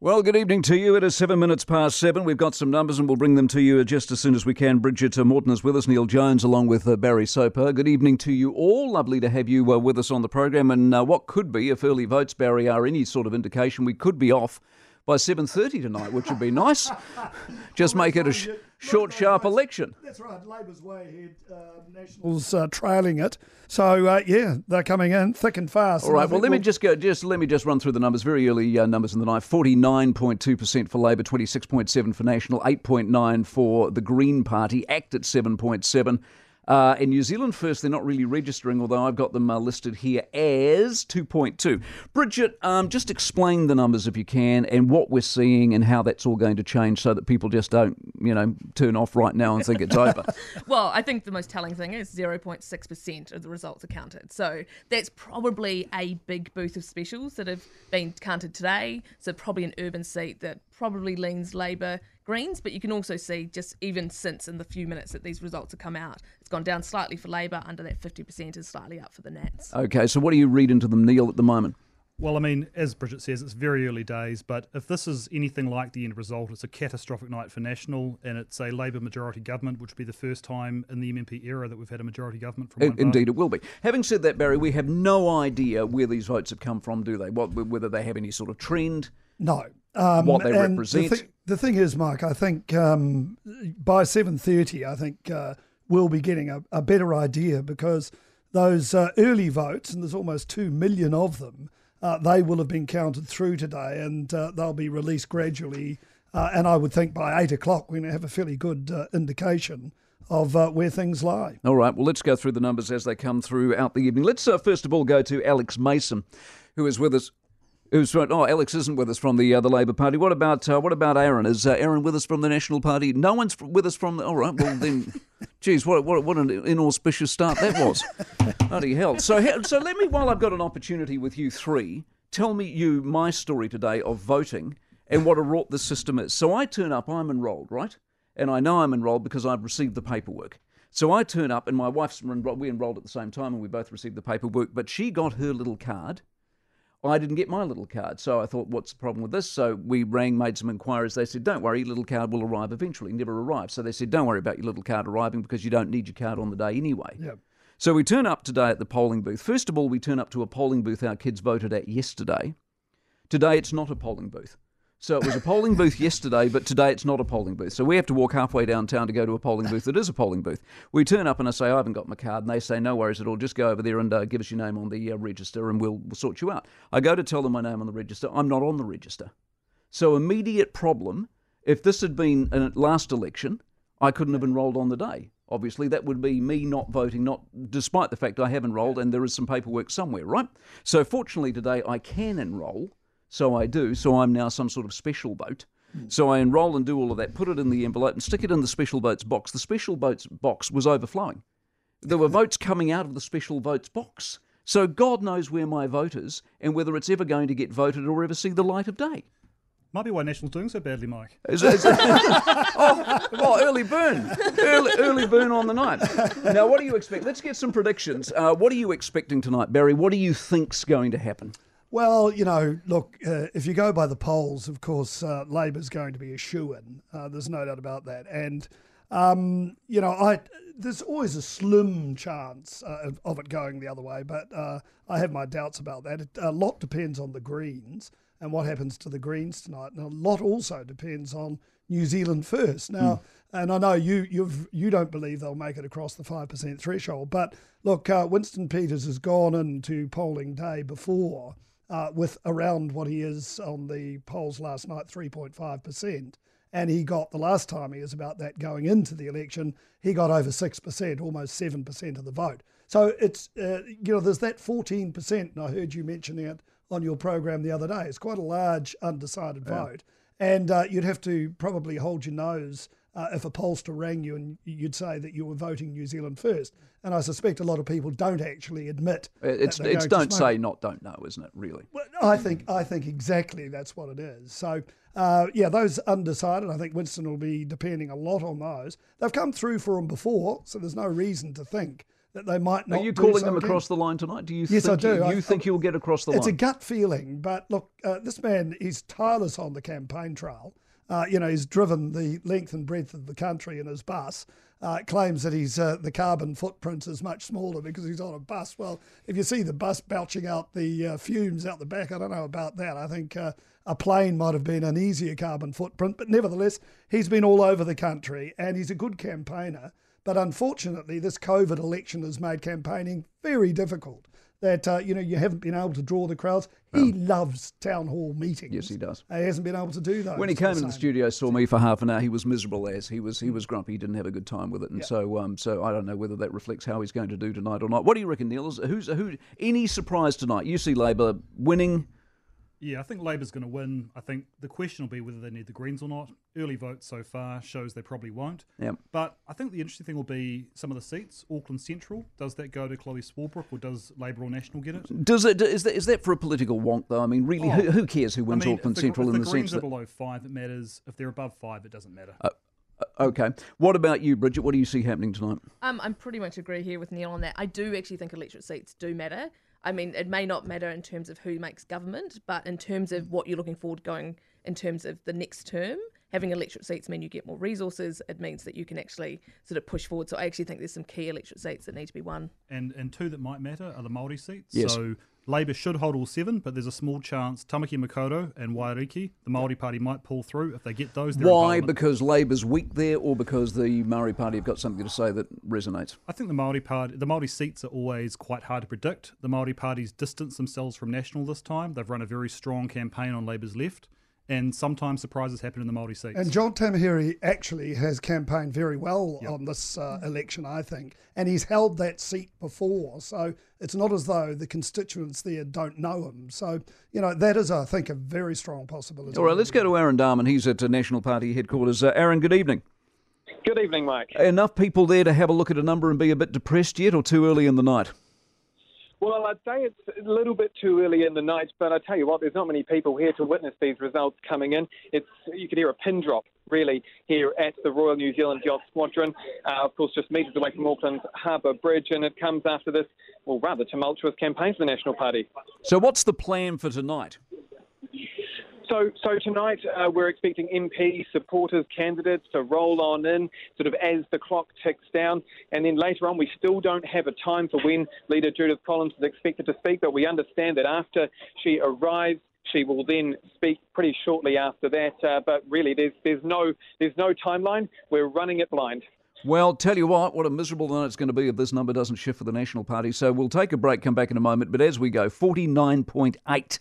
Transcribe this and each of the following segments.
Well, good evening to you. It is seven minutes past seven. We've got some numbers and we'll bring them to you just as soon as we can. Bridget uh, Morten is with us, Neale Jones, along with uh, Barry Soper. Good evening to you all. Lovely to have you uh, with us on the program. And uh, what could be, if early votes, Barry, are any sort of indication, we could be off by 7.30 tonight, which would be nice. Just make it a sh- short, sharp election. That's right. Labor's way ahead. Uh, Nationals uh, trailing it. So uh, yeah, they're coming in thick and fast. All right. Well, let me just go. Just let me just run through the numbers. Very early uh, numbers in the night. Forty-nine point two percent for Labor, twenty-six point seven for National, eight point nine for the Green Party. ACT at seven point seven. Uh, in New Zealand First, they're not really registering, although I've got them uh, listed here as 2.2. Bridget, um, just explain the numbers if you can and what we're seeing and how that's all going to change so that people just don't, you know, turn off right now and think it's over. well, I think the most telling thing is 0.6% of the results are counted. So that's probably a big booth of specials that have been counted today. So probably an urban seat that probably leans Labor Greens, but you can also see just even since in the few minutes that these results have come out, it's gone down slightly for Labor, under that 50% is slightly up for the Nats. Okay, so what do you read into them, Neil, at the moment? Well, I mean, as Bridget says, it's very early days, but if this is anything like the end result, it's a catastrophic night for National, and it's a Labor majority government, which would be the first time in the MMP era that we've had a majority government from one Indeed, it will be. Having said that, Barry, we have no idea where these votes have come from, do they? What, whether they have any sort of trend? No. Um, what they represent. The, th- the, thing is, Mark, I think um, by seven thirty, I think uh, we'll be getting a, a, better idea because those uh, early votes, and there's almost two million of them, uh, they will have been counted through today, and uh, they'll be released gradually. Uh, and I would think by eight o'clock we're going to have a fairly good uh, indication of uh, where things lie. All right, well, let's go through the numbers as they come throughout the evening. Let's uh, first of all go to Alex Mason, who is with us Who's right? Oh, Alex isn't with us from the uh, the Labor Party. What about uh, what about Aaron? Is uh, Aaron with us from the National Party? No one's with us from. The, all right, well then, geez, what what what an inauspicious start that was. Bloody hell! So so let me, while I've got an opportunity with you three, tell me you my story today of voting and what a rot the system is. So I turn up, I'm enrolled, right? And I know I'm enrolled because I've received the paperwork. So I turn up, and my wife's enrolled, we enrolled at the same time, and we both received the paperwork. But she got her little card I didn't get my little card. So I thought, what's the problem with this? So we rang, made some inquiries. They said, don't worry, your little card will arrive eventually. Never arrived. So they said, don't worry about your little card arriving because you don't need your card on the day anyway. Yep. So we turn up today at the polling booth. First of all, we turn up to a polling booth our kids voted at yesterday. Today, it's not a polling booth. So it was a polling booth yesterday, but today it's not a polling booth. So we have to walk halfway downtown to go to a polling booth that is a polling booth. We turn up and I say, I haven't got my card. And they say, no worries at all. Just go over there and uh, give us your name on the uh, register and we'll, we'll sort you out. I go to tell them my name on the register. I'm not on the register. So immediate problem. If this had been a last election, I couldn't have enrolled on the day. Obviously, that would be me not voting, not despite the fact I have enrolled and there is some paperwork somewhere, right? So fortunately today I can enroll so I do. So I'm now some sort of special boat. So I enroll and do all of that, put it in the envelope and stick it in the special votes box. The special votes box was overflowing. There were votes coming out of the special votes box. So God knows where my vote is and whether it's ever going to get voted or ever see the light of day. Might be why National's doing so badly, Mike. Is, is, oh, well, early burn. Early, early burn on the night. Now, what do you expect? Let's get some predictions. Uh, what are you expecting tonight, Barry? What do you think's going to happen? Well, you know, look, uh, if you go by the polls, of course, uh, Labor's going to be a shoe in. Uh, there's no doubt about that. And, um, you know, I there's always a slim chance uh, of it going the other way, but uh, I have my doubts about that. It, a lot depends on the Greens and what happens to the Greens tonight. And a lot also depends on New Zealand first. Now, mm. and I know you you've you don't believe they'll make it across the five percent threshold, but look, uh, Winston Peters has gone into polling day before uh, with around what he is on the polls last night, 3.5%. And he got the last time he was about that going into the election, he got over 6%, almost 7% of the vote. So it's, uh, you know, there's that 14%, and I heard you mentioning it on your program the other day. It's quite a large undecided yeah. vote. And uh, you'd have to probably hold your nose uh, if a pollster rang you and you'd say that you were voting New Zealand first. And I suspect a lot of people don't actually admit. It's it's don't say, not don't know, isn't it? Really? Well, I think I think exactly that's what it is. So uh, yeah, those undecided. I think Winston will be depending a lot on those. They've come through for him before, so there's no reason to think that they might not. Are you calling them again. across the line tonight? Do you Yes, think I do. You, I- think you'll get across the line? It's a gut feeling, but look, uh, this man is tireless on the campaign trail. Uh, you know, he's driven the length and breadth of the country in his bus. Uh, claims that he's uh, the carbon footprint is much smaller because he's on a bus. Well, if you see the bus belching out the uh, fumes out the back, I don't know about that. I think uh, a plane might have been an easier carbon footprint, but nevertheless, he's been all over the country and he's a good campaigner. But unfortunately, this COVID election has made campaigning very difficult. That uh, you know you haven't been able to draw the crowds. He loves town hall meetings. Yes, he does. He hasn't been able to do those. When he came into the studio, saw me for half an hour. He was miserable as he was. He was grumpy. He didn't have a good time with it, and so um, so I don't know whether that reflects how he's going to do tonight or not. What do you reckon, Neale? Is- Who's who? Any surprise tonight? You see Labor winning. Yeah, I think Labor's going to win. I think the question will be whether they need the Greens or not. Early vote so far shows they probably won't. Yep. But I think the interesting thing will be some of the seats. Auckland Central, does that go to Chloe Swarbrick or does Labor or National get it? Does it? Is that, is that for a political wonk though? I mean, really, who, who cares who wins Oh. I mean, Auckland the, Central if in the the Greens sense are below five, it matters. If they're above five, it doesn't matter. Okay. What about you, Bridget? What do you see happening tonight? Um, I'm pretty much agree here with Neale on that. I do actually think electorate seats do matter. I mean, it may not matter in terms of who makes government, but in terms of mm. what you're looking forward going in terms of the next term, having electorate seats mean you get more resources. It means that you can actually sort of push forward. So I actually think there's some key electorate seats that need to be won. and and two that might matter are the Maori seats. Yes. So Labour should hold all seven, but there's a small chance Tamaki Makaurau and Waiariki, the Maori Party, might pull through if they get those. Why? Because Labor's weak there, or because the Maori Party have got something to say that resonates? I think the Maori Party, the Maori seats are always quite hard to predict. The Maori Party's distanced themselves from National this time. They've run a very strong campaign on Labour's left, and sometimes surprises happen in the Maori seats. And John Tamihere actually has campaigned very well on this uh, election, I think, and he's held that seat before. So it's not as though the constituents there don't know him. So you know that is, I think, a very strong possibility. All right, let's go to Aaron Dahmen. He's at uh, National Party headquarters. Uh, Aaron, good evening. Good evening, Mike. Enough people there to have a look at a number and be a bit depressed yet, or too early in the night? Well, I'd say it's a little bit too early in the night, but I tell you what, there's not many people here to witness these results coming in. It's you could hear a pin drop really here at the Royal New Zealand Yacht Squadron. Uh, of course, just metres away from Auckland's Harbour Bridge, and it comes after this, well, rather tumultuous campaign for the National Party. So, what's the plan for tonight? So, so tonight uh, we're expecting MP supporters, candidates to roll on in, sort of as the clock ticks down, and then later on we still don't have a time for when Leader Judith Collins is expected to speak, but we understand that after she arrives. She will then speak pretty shortly after that, uh, but really, there's there's no there's no timeline. We're running it blind. Well, tell you what, what a miserable night it's going to be if this number doesn't shift for the National Party. So we'll take a break, come back in a moment. But as we go, 49.8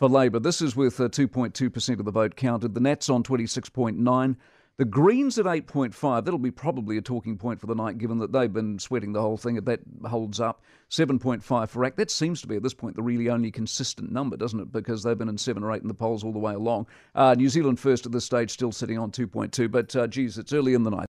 for Labor. This is with uh, 2.2% of the vote counted. The Nats on 26.9. The Greens at 8.5. That'll be probably a talking point for the night, given that they've been sweating the whole thing. If that holds up, 7.5 for ACT. That seems to be at this point the really only consistent number, doesn't it? Because they've been in seven or eight in the polls all the way along. Uh, New Zealand first at this stage, still sitting on 2.2. But uh, geez, it's early in the night.